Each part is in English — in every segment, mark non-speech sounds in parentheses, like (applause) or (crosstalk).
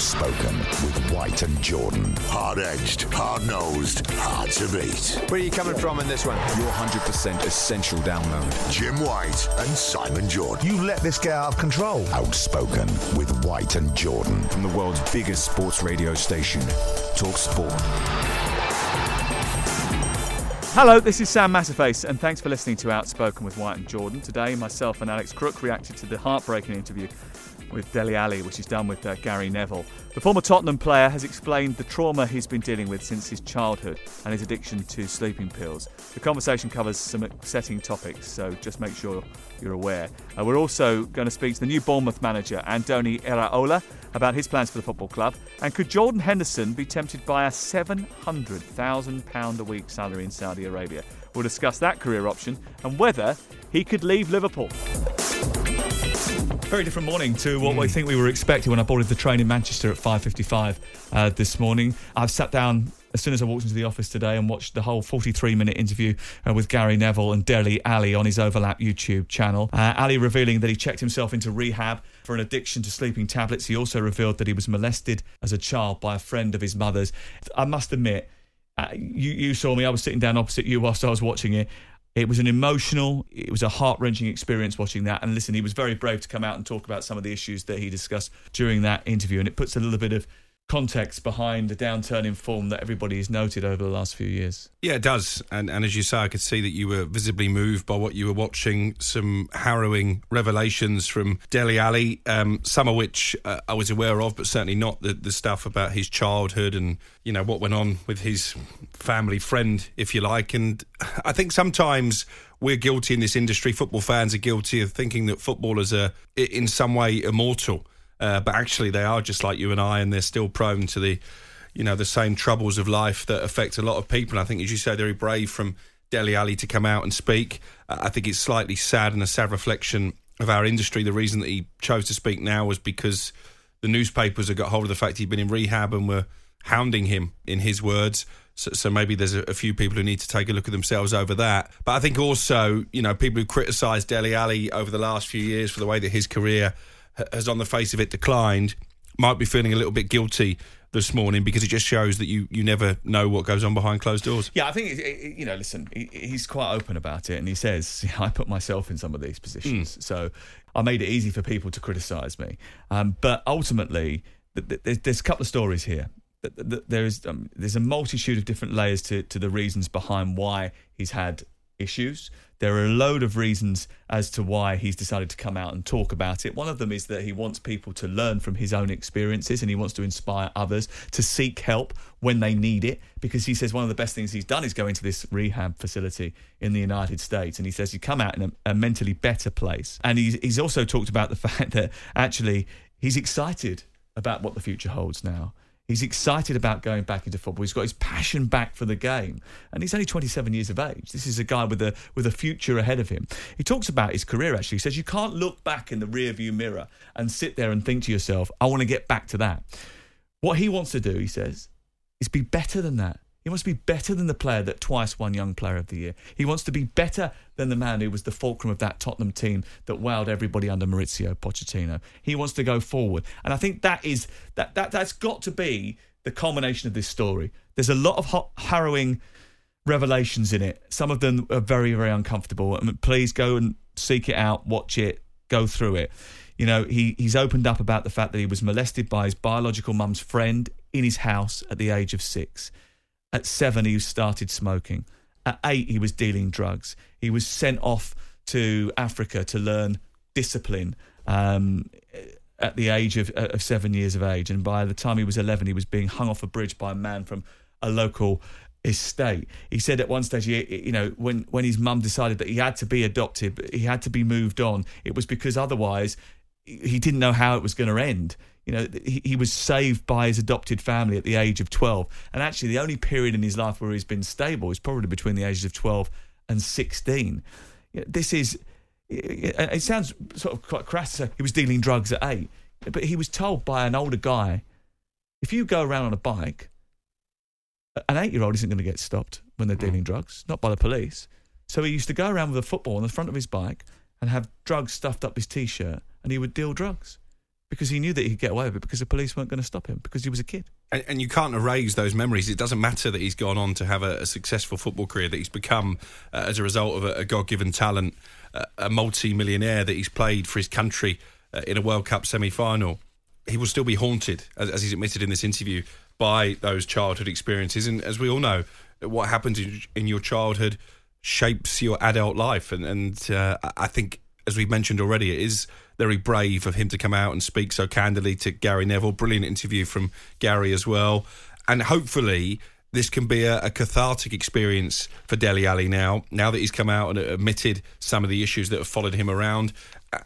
Outspoken with White and Jordan. Hard edged, hard nosed, hard to beat. Where are you coming from in this one? Your 100% essential download. Jim White and Simon Jordan. You let this get out of control. Outspoken with White and Jordan. From the world's biggest sports radio station, Talk Sport. Hello, this is Sam Matterface, and thanks for listening to Outspoken with White and Jordan. Today, myself and Alex Crook reacted to the heartbreaking interview with Dele Alli, which is done with uh, Gary Neville. The former Tottenham player has explained the trauma he's been dealing with since his childhood and his addiction to sleeping pills. The conversation covers some upsetting topics, so just make sure you're aware. Uh, we're also going to speak to the new Bournemouth manager, Andoni Iraola, about his plans for the football club. And could Jordan Henderson be tempted by a £700,000 a week salary in Saudi Arabia? We'll discuss that career option and whether he could leave Liverpool. Very different morning to what mm. I think we were expecting when I boarded the train in Manchester at 5:55 uh, this morning. I've sat down as soon as I walked into the office today and watched the whole 43 minute interview uh, with Gary Neville and Dele Alli on his Overlap YouTube channel. Uh, Alli revealing that he checked himself into rehab for an addiction to sleeping tablets. He also revealed that he was molested as a child by a friend of his mother's. I must admit, uh, you, you saw me, I was sitting down opposite you whilst I was watching it. It was an emotional, it was a heart wrenching experience watching that. And listen, he was very brave to come out and talk about some of the issues that he discussed during that interview. And it puts a little bit of context behind the downturn in form that everybody has noted over the last few years. Yeah, it does. And, and as you say, I could see that you were visibly moved by what you were watching. Some harrowing revelations from Dele Alli, um, some of which uh, I was aware of, but certainly not the, the stuff about his childhood and, you know, what went on with his family friend, if you like. And I think sometimes we're guilty in this industry, football fans are guilty of thinking that footballers are in some way immortal uh, but actually they are just like you and I, and they're still prone to the, you know, the same troubles of life that affect a lot of people. And I think, as you say, they're very brave from Dele Alli to come out and speak. Uh, I think it's slightly sad and a sad reflection of our industry. The reason that he chose to speak now was because the newspapers had got hold of the fact he'd been in rehab and were hounding him, in his words. So, so maybe there's a, a, few people who need to take a look at themselves over that. But I think also, you know, people who criticised Dele Alli over the last few years for the way that his career has on the face of it declined might be feeling a little bit guilty this morning because it just shows that you you never know what goes on behind closed doors. Yeah, I think it you know. Listen, he's quite open about it, and he says I put myself in some of these positions, mm. so I made it easy for people to criticise me. Um, but ultimately, there's a couple of stories here. There is um, there's a multitude of different layers to to the reasons behind why he's had issues. There are a load of reasons as to why he's decided to come out and talk about it. One of them is that he wants people to learn from his own experiences and he wants to inspire others to seek help when they need it because he says one of the best things he's done is go into this rehab facility in the United States and he says you come out in a, a mentally better place. And he's, he's also talked about the (laughs) fact that actually he's excited about what the future holds now. He's excited about going back into football. He's got his passion back for the game, and he's only 27 years of age. This is a guy with a with a future ahead of him. He talks about his career. Actually, he says you can't look back in the rearview mirror and sit there and think to yourself, "I want to get back to that." What he wants to do, he says, is be better than that. He wants to be better than the player that twice won Young Player of the Year. He wants to be better than the man who was the fulcrum of that Tottenham team that wowed everybody under Maurizio Pochettino. He wants to go forward, and I think that is that that that's got to be the culmination of this story. There's a lot of hot, harrowing revelations in it. Some of them are very, very uncomfortable. I mean, please go and seek it out, watch it, go through it. You know, he, he's opened up about the fact that he was molested by his biological mum's friend in his house at the age of six. At seven, he started smoking. At eight, he was dealing drugs. He was sent off to Africa to learn discipline um, at the age of, of seven years of age. And by the time he was 11, he was being hung off a bridge by a man from a local estate. He said at one stage, he, you know, when, when his mum decided that he had to be adopted, he had to be moved on, it was because otherwise he didn't know how it was going to end. You know, he, he was saved by his adopted family at the age of 12. And actually, the only period in his life where he's been stable is probably between the ages of 12 and 16. You know, this is, it, it sounds sort of quite crass to say he was dealing drugs at eight, but he was told by an older guy if you go around on a bike, an eight year old isn't going to get stopped when they're mm. dealing drugs, not by the police. So he used to go around with a football on the front of his bike and have drugs stuffed up his t shirt, and he would deal drugs because he knew that he'd get away with it because the police weren't going to stop him because he was a kid. And, and you can't erase those memories. It doesn't matter that he's gone on to have a, a successful football career, that he's become, uh, as a result of a, a God given talent, uh, a multi millionaire, that he's played for his country uh, in a World Cup semi final. He will still be haunted, as, as he's admitted in this interview, by those childhood experiences. And as we all know, what happens in, in your childhood shapes your adult life. And, and uh, I think, as we've mentioned already, it is very brave of him to come out and speak so candidly to Gary Neville. Brilliant interview from Gary as well. And hopefully, this can be a, a, cathartic experience for Dele Alli now, now that he's come out and admitted some of the issues that have followed him around.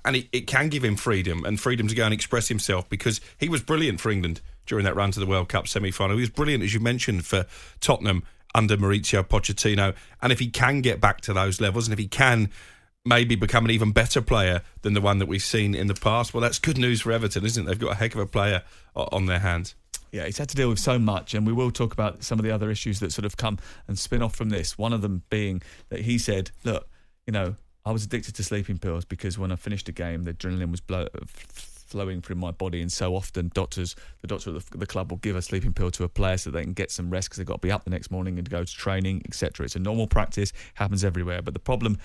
And it, it can give him freedom and freedom to go and express himself because he was brilliant for England during that run to the World Cup semi final. He was brilliant, as you mentioned, for Tottenham under Maurizio Pochettino. And if he can get back to those levels and if he can maybe become an even better player than the one that we've seen in the past. Well, that's good news for Everton, isn't it? They've got a heck of a player on their hands. Yeah, he's had to deal with so much, and we will talk about some of the other issues that sort of come and spin off from this. One of them being that he said, "Look, you know, I was addicted to sleeping pills because when I finished a game, the adrenaline was blow- flowing through my body, and so often doctors, the doctor at the, the club will give a sleeping pill to a player so they can get some rest because they've got to be up the next morning and go to training, etc. It's a normal practice, happens everywhere. But the problem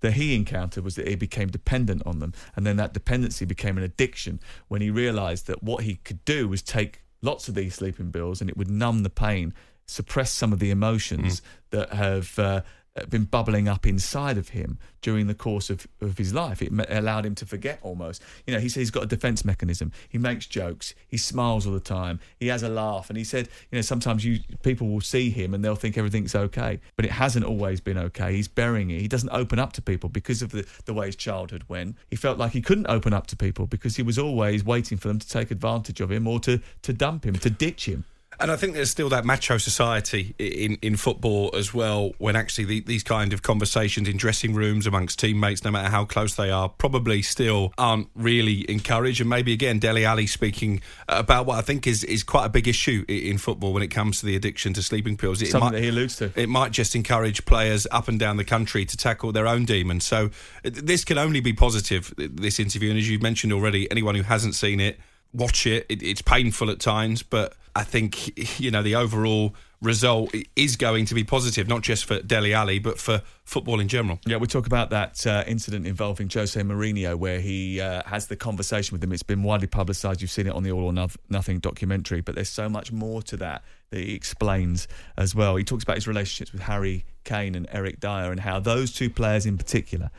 that he encountered was that he became dependent on them, and then that dependency became an addiction when he realised that what he could do was take lots of these sleeping pills and it would numb the pain, suppress some of the emotions mm. that have. Uh, been bubbling up inside of him during the course of, of his life. It allowed him to forget almost. You know, he said he's got a defense mechanism. He makes jokes. He smiles all the time. He has a laugh. And he said, you know, sometimes you people will see him and they'll think everything's okay, but it hasn't always been okay. He's burying it. He doesn't open up to people because of the, the way his childhood went. He felt like he couldn't open up to people because he was always waiting for them to take advantage of him or to, to dump him, to ditch him. And I think there's still that macho society in, in football as well, when actually the, these kind of conversations in dressing rooms amongst teammates, no matter how close they are, probably still aren't really encouraged. And maybe again, Dele Alli speaking about what I think is, is quite a big issue in football when it comes to the addiction to sleeping pills. It Something might, that he alludes to. It might just encourage players up and down the country to tackle their own demons. So this can only be positive, this interview. And as you've mentioned already, anyone who hasn't seen it, watch it. it it's painful at times, but I think you know the overall result is going to be positive, not just for Dele Alli, but for football in general. Yeah, we talk about that uh, incident involving Jose Mourinho, where he uh, has the conversation with him. It's been widely publicised. You've seen it on the All or Nothing documentary, but there's so much more to that that he explains as well. He talks about his relationships with Harry Kane and Eric Dier, and how those two players in particular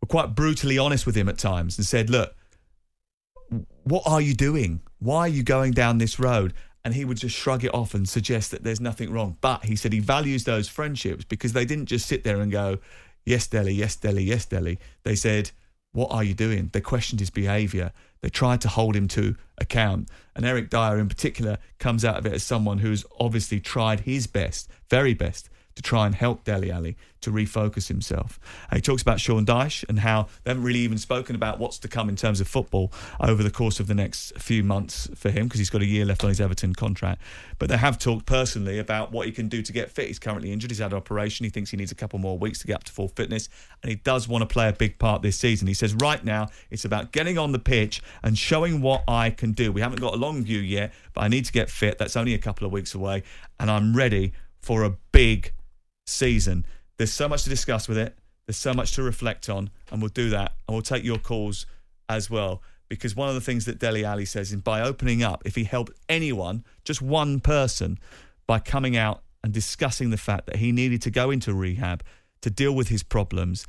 were quite brutally honest with him at times and said, "Look." What are you doing? Why are you going down this road? and he would just shrug it off and suggest that there's nothing wrong. But he said he values those friendships because they didn't just sit there and go, yes, Dele, yes, Dele, yes, Dele. They said, what are you doing? They questioned his behaviour. They tried to hold him to account. And Eric Dier, in particular, comes out of it as someone who's obviously tried his best, very best, to try and help Dele Alli to refocus himself. And he talks about Sean Dyche and how they haven't really even spoken about what's to come in terms of football over the course of the next few months for him because he's got a year left on his Everton contract. But they have talked personally about what he can do to get fit. He's currently injured. He's had an operation. He thinks he needs a couple more weeks to get up to full fitness. And he does want to play a big part this season. He says, right now, it's about getting on the pitch and showing what I can do. We haven't got a long view yet, but I need to get fit. That's only a couple of weeks away. And I'm ready for a big season. There's so much to discuss with it. There's so much to reflect on, and we'll do that. And we'll take your calls as well. Because one of the things that Dele Alli says is by opening up, if he helped anyone, just one person, by coming out and discussing the fact that he needed to go into rehab to deal with his problems,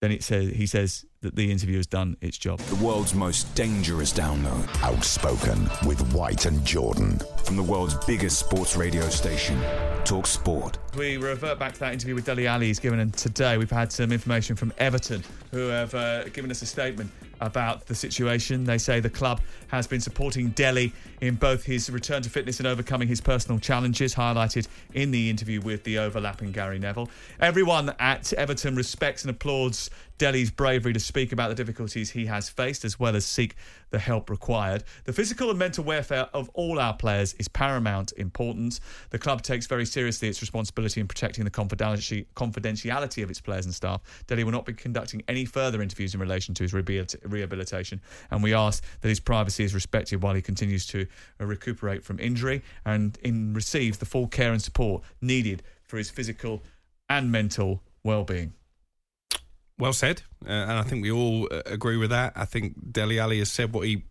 then it says he says that the interview has done its job. The world's most dangerous download. Outspoken with White and Jordan. From the world's biggest sports radio station, Talk Sport. We revert back to that interview with Dele Alli he's given today. We've had some information from Everton who have uh, given us a statement about the situation. They say the club has been supporting Dele in both his return to fitness and overcoming his personal challenges, highlighted in the interview with the overlapping Gary Neville. Everyone at Everton respects and applauds Dele's bravery to speak about the difficulties he has faced as well as seek the help required. The physical and mental welfare of all our players is paramount importance. The club takes very seriously its responsibility in protecting the confidentiality of its players and staff. Dele will not be conducting any further interviews in relation to his rehabilitation, and we ask that his privacy is respected while he continues to uh, recuperate from injury and in receives the full care and support needed for his physical and mental well-being. Well said, uh, and I think we all uh, agree with that. I think Dele Alli has said what he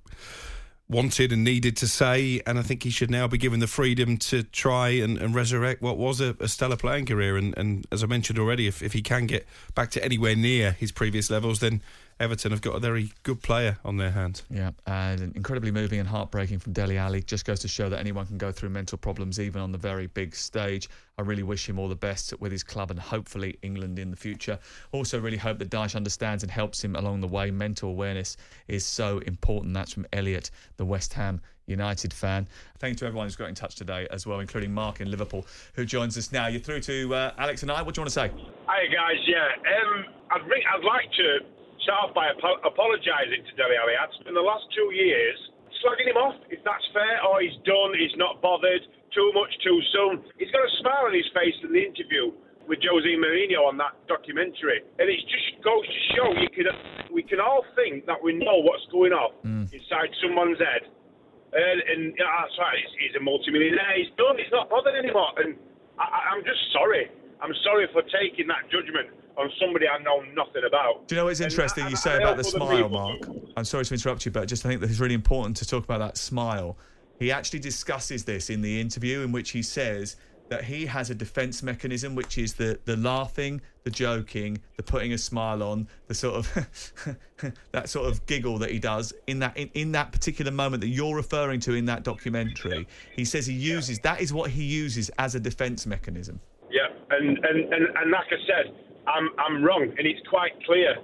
wanted and needed to say, and I think he should now be given the freedom to try and, and resurrect what was a, a, stellar playing career. And, and as I mentioned already, if, if he can get back to anywhere near his previous levels, then Everton have got a very good player on their hands. Yeah, and incredibly moving and heartbreaking from Dele Alli. Just goes to show that anyone can go through mental problems, even on the very big stage. I really wish him all the best with his club and hopefully England in the future. Also, really hope that Dyche understands and helps him along the way. Mental awareness is so important. That's from Elliot, the West Ham United fan. Thank you to everyone who's got in touch today as well, including Mark in Liverpool, who joins us now. You're through to uh, Alex and I. What do you want to say? Hi, guys. Yeah, um, I'd, I'd like to start off by ap- apologising to Dele Alli. I'd spent the last two years slagging him off, if that's fair, or he's done, he's not bothered, too much too soon. He's got a smile on his face in the interview with Jose Mourinho on that documentary, and it just goes to show you can we can all think that we know what's going on mm. inside someone's head, and, and you know, that's right. He's, he's a multimillionaire. He's done. He's not bothered anymore, and I, I'm just sorry. I'm sorry for taking that judgment on somebody I know nothing about. Do you know what's interesting you say about the smile, Mark? I'm sorry to interrupt you, but just I think that it's really important to talk about that smile. He actually discusses this in the interview in which he says that he has a defense mechanism, which is the the laughing, the joking, the putting a smile on, the sort of (laughs) that sort of giggle that he does in that in, in that particular moment that you're referring to in that documentary. He says he uses that is what he uses as a defense mechanism. Yeah, and and, and, and like I said, I'm, I'm wrong, and it's quite clear.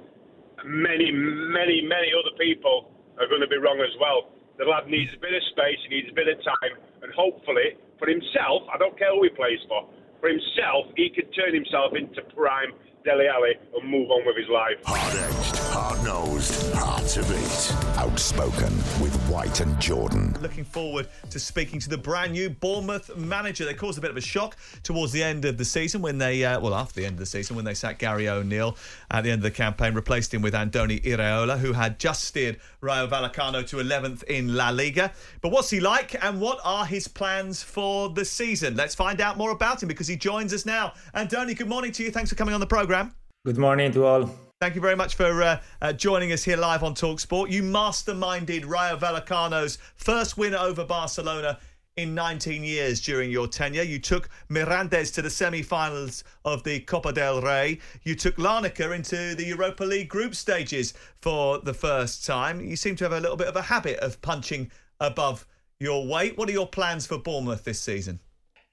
Many, many, many other people are going to be wrong as well. The lad needs a bit of space, he needs a bit of time, and hopefully, for himself, I don't care who he plays for, for himself, he could turn himself into prime Dele Alli and move on with his life. Hard edged, hard nosed, hard to beat. Outspoken with White and Jordan. Looking forward to speaking to the brand new Bournemouth manager. They caused a bit of a shock towards the end of the season when they, uh, well, after the end of the season, when they sacked Gary O'Neill at the end of the campaign, replaced him with Andoni Iraola, who had just steered Rayo Vallecano to 11th in La Liga. But what's he like and what are his plans for the season? Let's find out more about him because he joins us now. Andoni, good morning to you. Thanks for coming on the programme program. Good morning to all. Thank you very much for uh, uh, joining us here live on Talksport. You masterminded Rayo Vallecano's first win over Barcelona in 19 years during your tenure. You took Mirandes to the semi-finals of the Copa del Rey. You took Larnaca into the Europa League group stages for the first time. You seem to have a little bit of a habit of punching above your weight. What are your plans for Bournemouth this season?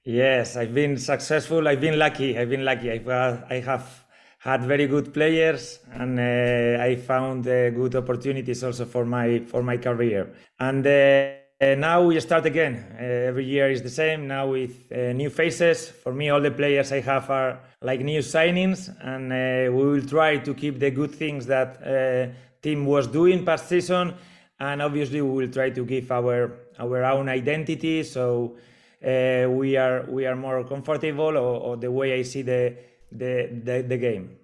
Yes, I've been successful. I've been lucky. I've been lucky. I've, uh, I have had very good players, and uh, I found uh, good opportunities also for my for my career. And uh, now we start again. Uh, every year is the same. Now with uh, new faces. For me, all the players I have are like new signings, and uh, we will try to keep the good things that team was doing past season, and obviously we will try to give our our own identity. So we are we are more comfortable, or, or the way I see the the, the, the game.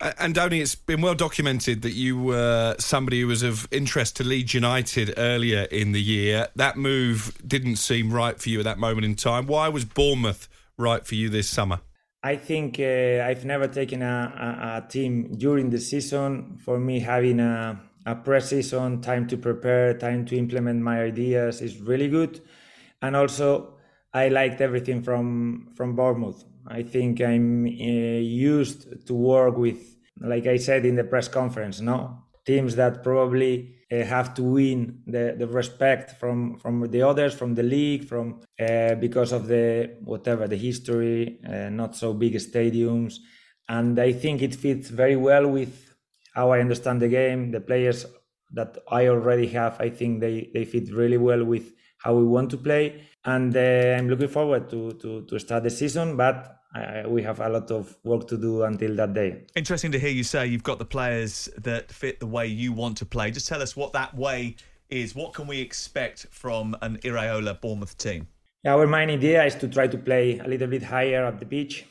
Andoni, it's been well documented that you were somebody who was of interest to Leeds United earlier in the year. That move didn't seem right for you at that moment in time. Why was Bournemouth right for you this summer? I think uh, I've never taken a, a, a, team during the season. For me, having a, a pre-season, time to prepare, time to implement my ideas is really good. And also, I liked everything from from Bournemouth. I think I'm uh, used to work with, like I said in the press conference, no teams that probably uh, have to win the, the respect from from the others, from the league, from uh, because of the whatever the history, not so big stadiums, and I think it fits very well with how I understand the game. The players that I already have, I think they they fit really well with how we want to play and uh, I'm looking forward to, to, to start the season, but uh, we have a lot of work to do until that day. Interesting to hear you say you've got the players that fit the way you want to play. Just tell us what that way is. What can we expect from an Iraola Bournemouth team? Yeah, our main idea is to try to play a little bit higher up the pitch,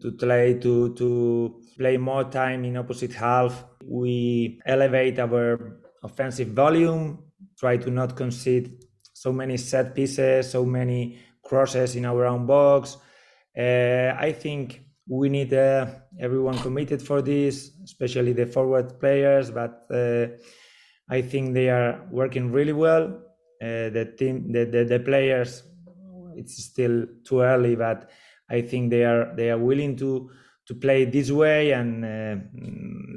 to try to to play more time in opposite half. We elevate our offensive volume, try to not concede so many set pieces, so many crosses in our own box. Uh, I think we need uh, everyone committed for this, especially the forward players. But uh, I think they are working really well. Uh, the team, the, the, the players, it's still too early, but I think they are they are willing to to play this way and uh,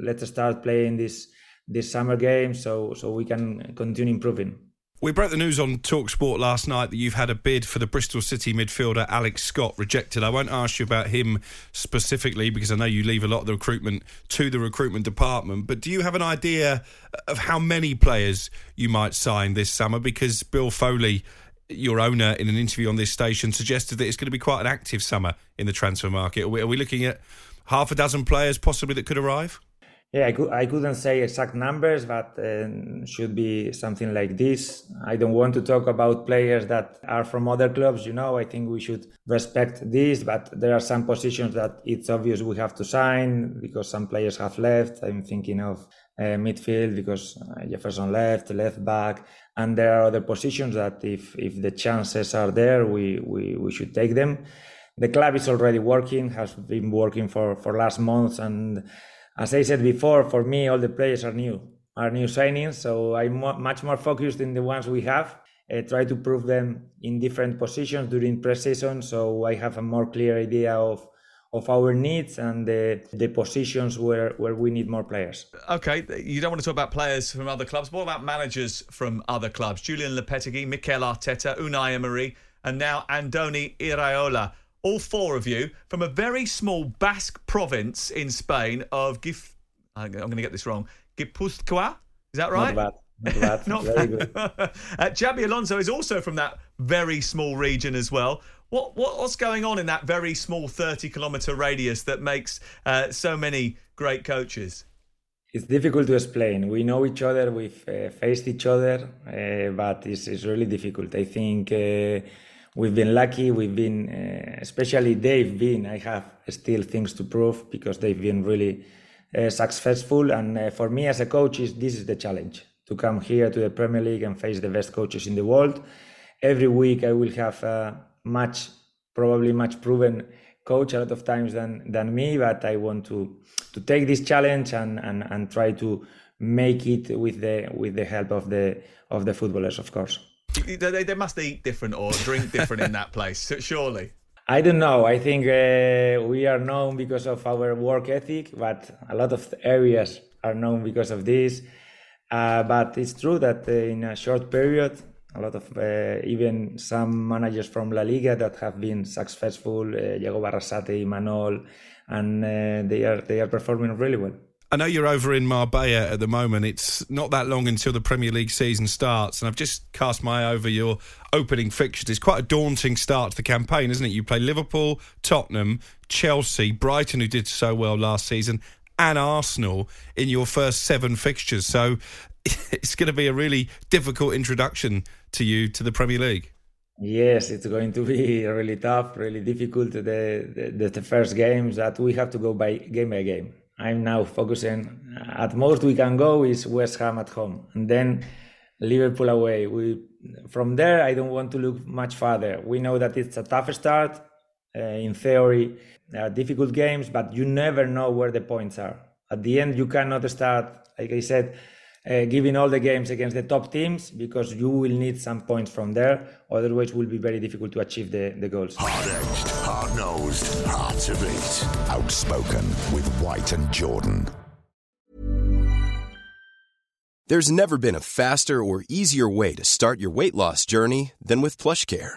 let's start playing this this summer game so so we can continue improving. We broke the news on Talksport last night that you've had a bid for the Bristol City midfielder Alex Scott rejected. I won't ask you about him specifically because I know you leave a lot of the recruitment to the recruitment department. But do you have an idea of how many players you might sign this summer? Because Bill Foley, your owner, in an interview on this station, suggested that it's going to be quite an active summer in the transfer market. Are we, are we looking at half a dozen players possibly that could arrive? Yeah, I, could, I couldn't say exact numbers, but uh, should be something like this. I don't want to talk about players that are from other clubs. You know, I think we should respect this, but there are some positions that it's obvious we have to sign because some players have left. I'm thinking of uh, midfield because uh, Jefferson left, left back, and there are other positions that if if the chances are there, we we, we should take them. The club is already working, has been working for for last months and as I said before, for me, all the players are new, are new signings. So I'm much more focused in the ones we have. Uh, try to prove them in different positions during pre-season, so I have a more clear idea of of our needs and the, the positions where, where we need more players. Okay, you don't want to talk about players from other clubs. What about managers from other clubs? Julen Lopetegui, Mikel Arteta, Unai Emery, and now Andoni Iraola all four of you, from a very small Basque province in Spain of Gif. I'm going to get this wrong. Gipuzkoa? Is that right? Not bad. Not bad. (laughs) Not very bad. good. (laughs) uh, Xabi Alonso is also from that very small region as well. What, what what's going on in that very small 30 kilometer radius that makes uh, so many great coaches? It's difficult to explain. We know each other, we've uh, faced each other, uh, but it's, it's really difficult. I think uh, we've been lucky. We've been, uh, especially they've been. I have still things to prove because they've been really uh, successful. And uh, for me as a coach, is this is the challenge to come here to the Premier League and face the best coaches in the world. Every week, I will have a much, probably much proven coach a lot of times than than me. But I want to to take this challenge and and, and try to make it with the with the help of the of the footballers, of course. They, they must eat different or drink different in that place, surely. I don't know. I think uh, we are known because of our work ethic, but a lot of areas are known because of this. Uh, but it's true that uh, in a short period, a lot of uh, even some managers from La Liga that have been successful, uh, Diego Arrasate, Imanol, and uh, they are they are performing really well. I know you're over in Marbella at the moment. It's not that long until the Premier League season starts, and I've just cast my eye over your opening fixtures. It's quite a daunting start to the campaign, isn't it? You play Liverpool, Tottenham, Chelsea, Brighton, who did so well last season, and Arsenal in your first seven fixtures. So (laughs) it's going to be a really difficult introduction to you to the Premier League. Yes, it's going to be (laughs) really tough, really difficult. The, the, the first games that we have to go by game by game. I'm now focusing. At most we can go is West Ham at home, and then Liverpool away. We from there I don't want to look much farther. We know that it's a tough start. Uh, in theory, there are difficult games, but you never know where the points are. At the end, you cannot start, like I said, uh, giving all the games against the top teams because you will need some points from there. Otherwise, it will be very difficult to achieve the, the goals. Hard edged, hard nosed, hard to beat. Outspoken with White and Jordan. There's never been a faster or easier way to start your weight loss journey than with PlushCare.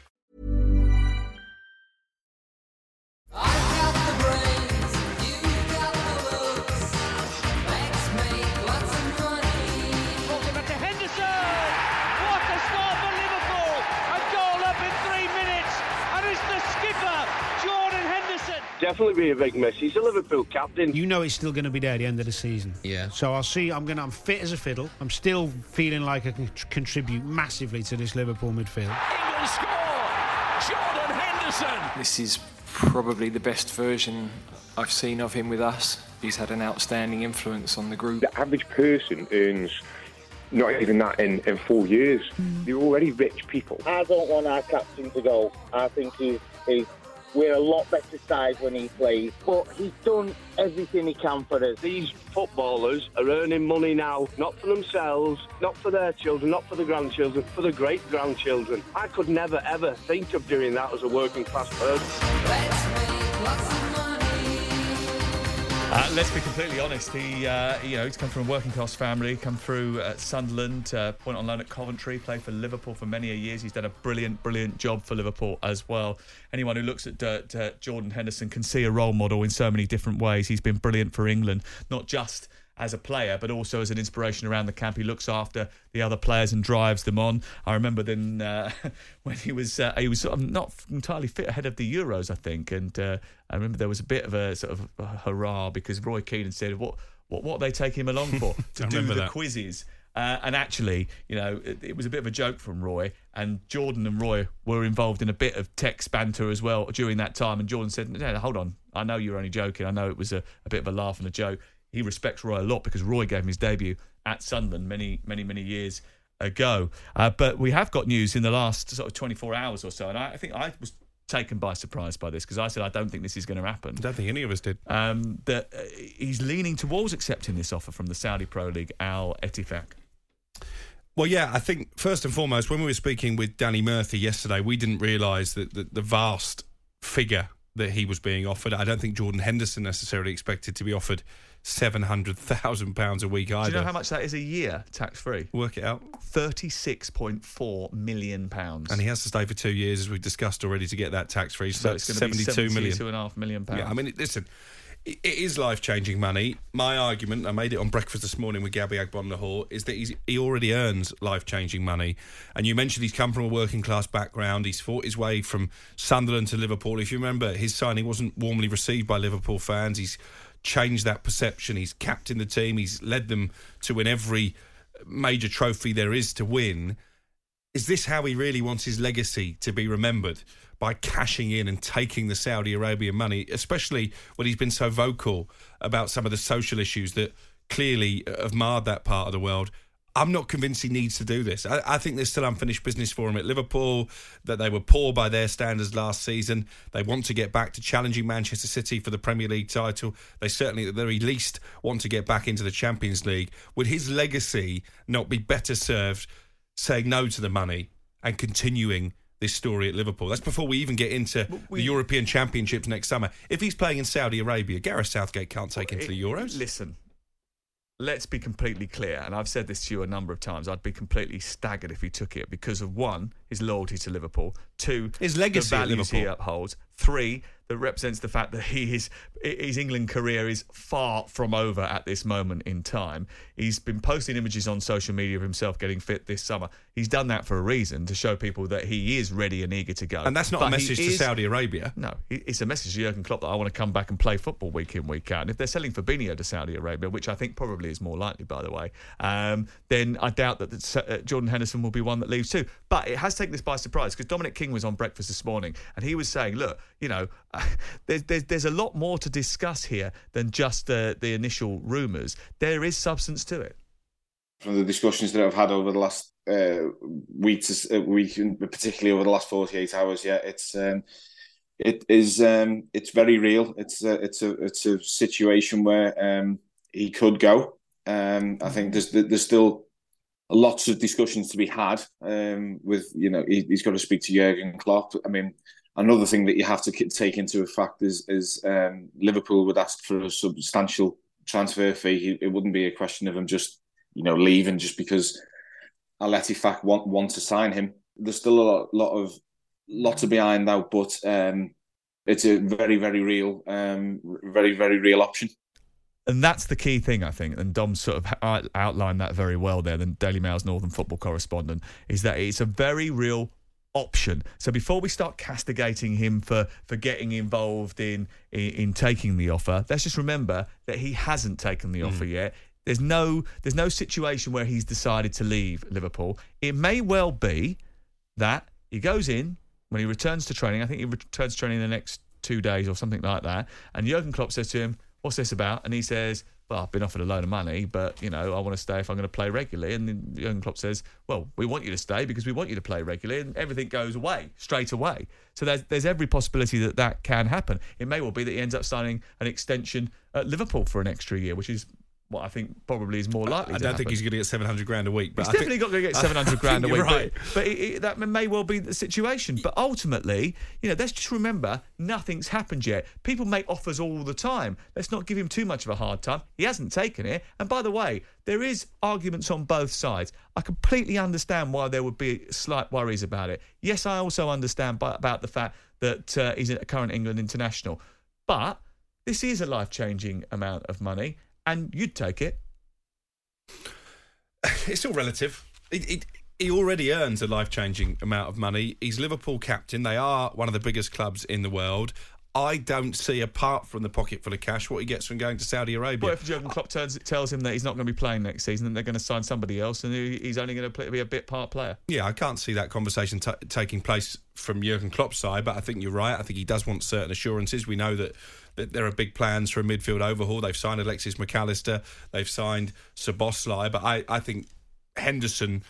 Definitely be a big miss. He's a Liverpool captain. You know he's still going to be there at the end of the season. Yeah. So I'll see. I'm going. to I'm fit as a fiddle. I'm still feeling like I can contribute massively to this Liverpool midfield. England score. Jordan Henderson. This is probably the best version I've seen of him with us. He's had an outstanding influence on the group. The average person earns not even that in, in four years. Mm. They're already rich people. I don't want our captain to go. I think he's, he's we're a lot better side when he plays, but he's done everything he can for us. These footballers are earning money now, not for themselves, not for their children, not for the grandchildren, for the great grandchildren. I could never ever think of doing that as a working class person. Uh, let's be completely honest. He, uh, you know, he's come from a working class family. Come through at Sunderland, uh, went on loan at Coventry, played for Liverpool for many years. He's done a brilliant, brilliant job for Liverpool as well. Anyone who looks at uh, Jordan Henderson can see a role model in so many different ways. He's been brilliant for England, not just as a player, but also as an inspiration around the camp. He looks after the other players and drives them on. I remember then uh, (laughs) when he was uh, he was sort of not entirely fit ahead of the Euros, I think, and uh, I remember there was a bit of a sort of a hurrah because Roy Keane said, "What what what are they taking him along for (laughs) to do the that. quizzes?" Uh, and actually, you know, it, it, was a bit of a joke from Roy. And Jordan and Roy were involved in a bit of text banter as well during that time. And Jordan said, no, "Hold on, I know you're only joking. I know it was a, a bit of a laugh and a joke." He respects Roy a lot because Roy gave him his debut at Sunderland many, many, many years ago. Uh, but we have got news in the last sort of 24 hours or so, and I, I think I was taken by surprise by this because I said I don't think this is going to happen. I don't think any of us did. Um, that uh, he's leaning towards accepting this offer from the Saudi Pro League Al Ettifaq. Well, yeah, I think first and foremost, when we were speaking with Danny Murphy yesterday, we didn't realise that the, the vast figure that he was being offered. I don't think Jordan Henderson necessarily expected to be offered seven hundred thousand pounds a week either. Do you know how much that is a year tax free? Work it out. Thirty-six point four million pounds. And he has to stay for two years, as we've discussed already, to get that tax free. So, so it's going to be 72 million. Two and a half million pounds. Yeah, I mean, listen, it it is life changing money. My argument, I made it on breakfast this morning with Gabby Agbon is that he's, he already earns life changing money. And you mentioned he's come from a working class background. He's fought his way from Sunderland to Liverpool. If you remember, his signing wasn't warmly received by Liverpool fans. He's changed that perception. He's captained the team. He's led them to win every major trophy there is to win. Is this how he really wants his legacy to be remembered? By cashing in and taking the Saudi Arabian money, especially when he's been so vocal about some of the social issues that clearly have marred that part of the world. I'm not convinced he needs to do this. I, I, think there's still unfinished business for him at Liverpool, that they were poor by their standards last season. They want to get back to challenging Manchester City for the Premier League title. They certainly, at the very least, want to get back into the Champions League. Would his legacy not be better served saying no to the money and continuing this story at Liverpool. That's before we even get into we, the European Championships next summer. If he's playing in Saudi Arabia, Gareth Southgate can't take him to the Euros. Listen, let's be completely clear, and I've said this to you a number of times. I'd be completely staggered if he took it because of one, his loyalty to Liverpool, two, his legacy the values he upholds, three, that represents the fact that he is his England career is far from over at this moment in time. He's been posting images on social media of himself getting fit this summer. He's done that for a reason to show people that he is ready and eager to go. And that's not but a message to is, Saudi Arabia. No, it's a message to Jurgen Klopp that I want to come back and play football week in week out. And if they're selling Fabinho to Saudi Arabia, which I think probably is more likely, by the way, um, then I doubt that the, uh, Jordan Henderson will be one that leaves too. But it has taken this by surprise because Dominic King was on breakfast this morning and he was saying, "Look, you know, (laughs) there's, there's there's a lot more to discuss here than just the the initial rumours. There is substance to it." From the discussions that I've had over the last uh, week, to, uh, week, particularly over the last forty eight hours, yeah, it's um, it is um, it's very real. It's a, it's a it's a situation where um, he could go. Um, I think there's there's still lots of discussions to be had um, with you know he, has got to speak to Jurgen Klopp. I mean, another thing that you have to take into effect is is um, Liverpool would ask for a substantial transfer fee. It wouldn't be a question of him just you know leaving just because Al Ettifaq want want to sign him. There's still a lot, lot of lot to behind out, but um, it's a very very real, um, very very real option. And that's the key thing, I think. And Dom sort of outlined that very well there, the Daily Mail's Northern football correspondent, is that it's a very real option. So before we start castigating him for for getting involved in in, in taking the offer, let's just remember that he hasn't taken the mm. offer yet. There's no there's no situation where he's decided to leave Liverpool. It may well be that he goes in when he returns to training. I think he returns to training in the next two days or something like that. And Jurgen Klopp says to him, "What's this about?" And he says, well, I've been offered a load of money, but you know, I want to stay if I'm going to play regularly. And then Jurgen Klopp says, well, we want you to stay because we want you to play regularly, and everything goes away straight away. So there's there's every possibility that that can happen. It may well be that he ends up signing an extension at Liverpool for an extra year, which is what I think probably is more likely. I don't think he's going to get seven hundred grand a week. But he's I definitely think, not going to get seven hundred grand a week. Right. But, but it, it, that may well be the situation. But ultimately, you know, let's just remember nothing's happened yet. People make offers all the time. Let's not give him too much of a hard time. He hasn't taken it. And by the way, there is arguments on both sides. I completely understand why there would be slight worries about it. Yes, I also understand by, about the fact that uh, he's a current England international, but this is a life changing amount of money and you'd take it. (laughs) It's all relative. It, it, he already earns a life changing amount of money. He's Liverpool captain. They are one of the biggest clubs in the world. I don't see, apart from the pocket full of cash, what he gets from going to Saudi Arabia. What if Jurgen Klopp turns, tells him that he's not going to be playing next season and they're going to sign somebody else and he's only going to play, be a bit part player? Yeah, I can't see that conversation t- taking place from Jurgen Klopp's side, but I think you're right. I think he does want certain assurances. We know that there are big plans for a midfield overhaul. They've signed Alexis McAllister, they've signed Szoboszlai, but I, I think Henderson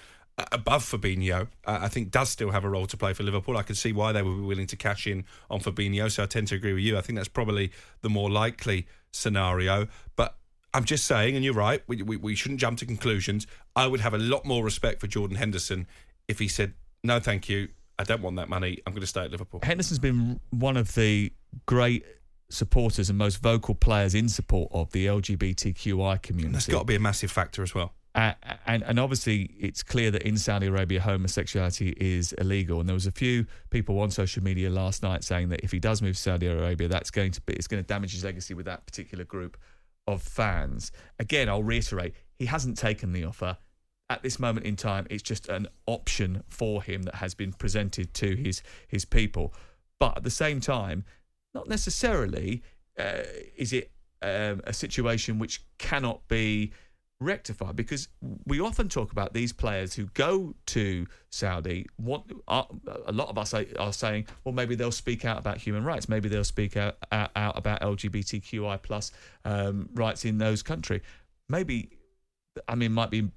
above Fabinho, I think does still have a role to play for Liverpool. I can see why they would be willing to cash in on Fabinho. So I tend to agree with you. I think that's probably the more likely scenario. But I'm just saying, and you're right, we, we, we shouldn't jump to conclusions. I would have a lot more respect for Jordan Henderson if he said, no, thank you. I don't want that money. I'm going to stay at Liverpool. Henderson's been one of the great supporters and most vocal players in support of the LGBTQI community. That's got to be a massive factor as well. Uh, and and obviously, it's clear that in Saudi Arabia, homosexuality is illegal. And there was a few people on social media last night saying that if he does move to Saudi Arabia, that's going to be it's going to damage his legacy with that particular group of fans. Again, I'll reiterate, he hasn't taken the offer. At this moment in time, it's just an option for him that has been presented to his his people. But at the same time, not necessarily uh, is it um, a situation which cannot be rectified because we often talk about these players who go to Saudi. What a lot of us are, are, saying, well, maybe they'll speak out about human rights. Maybe they'll speak out, out, out about LGBTQI plus um, rights in those country. Maybe, I mean, might be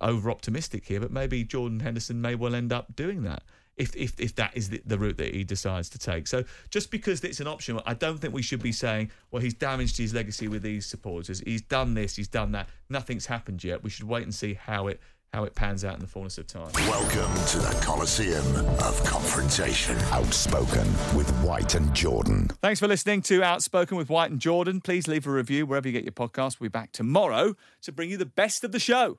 over optimistic here, but maybe Jordan Henderson may well end up doing that if if if that is the, the, route that he decides to take. So just because it's an option, I don't think we should be saying, well, he's damaged his legacy with these supporters. He's done this, he's done that. Nothing's happened yet. We should wait and see how it how it pans out in the fullness of time. Welcome to the Coliseum of Confrontation. Outspoken with White and Jordan. Thanks for listening to Outspoken with White and Jordan. Please leave a review wherever you get your podcast. We'll be back tomorrow to bring you the best of the show.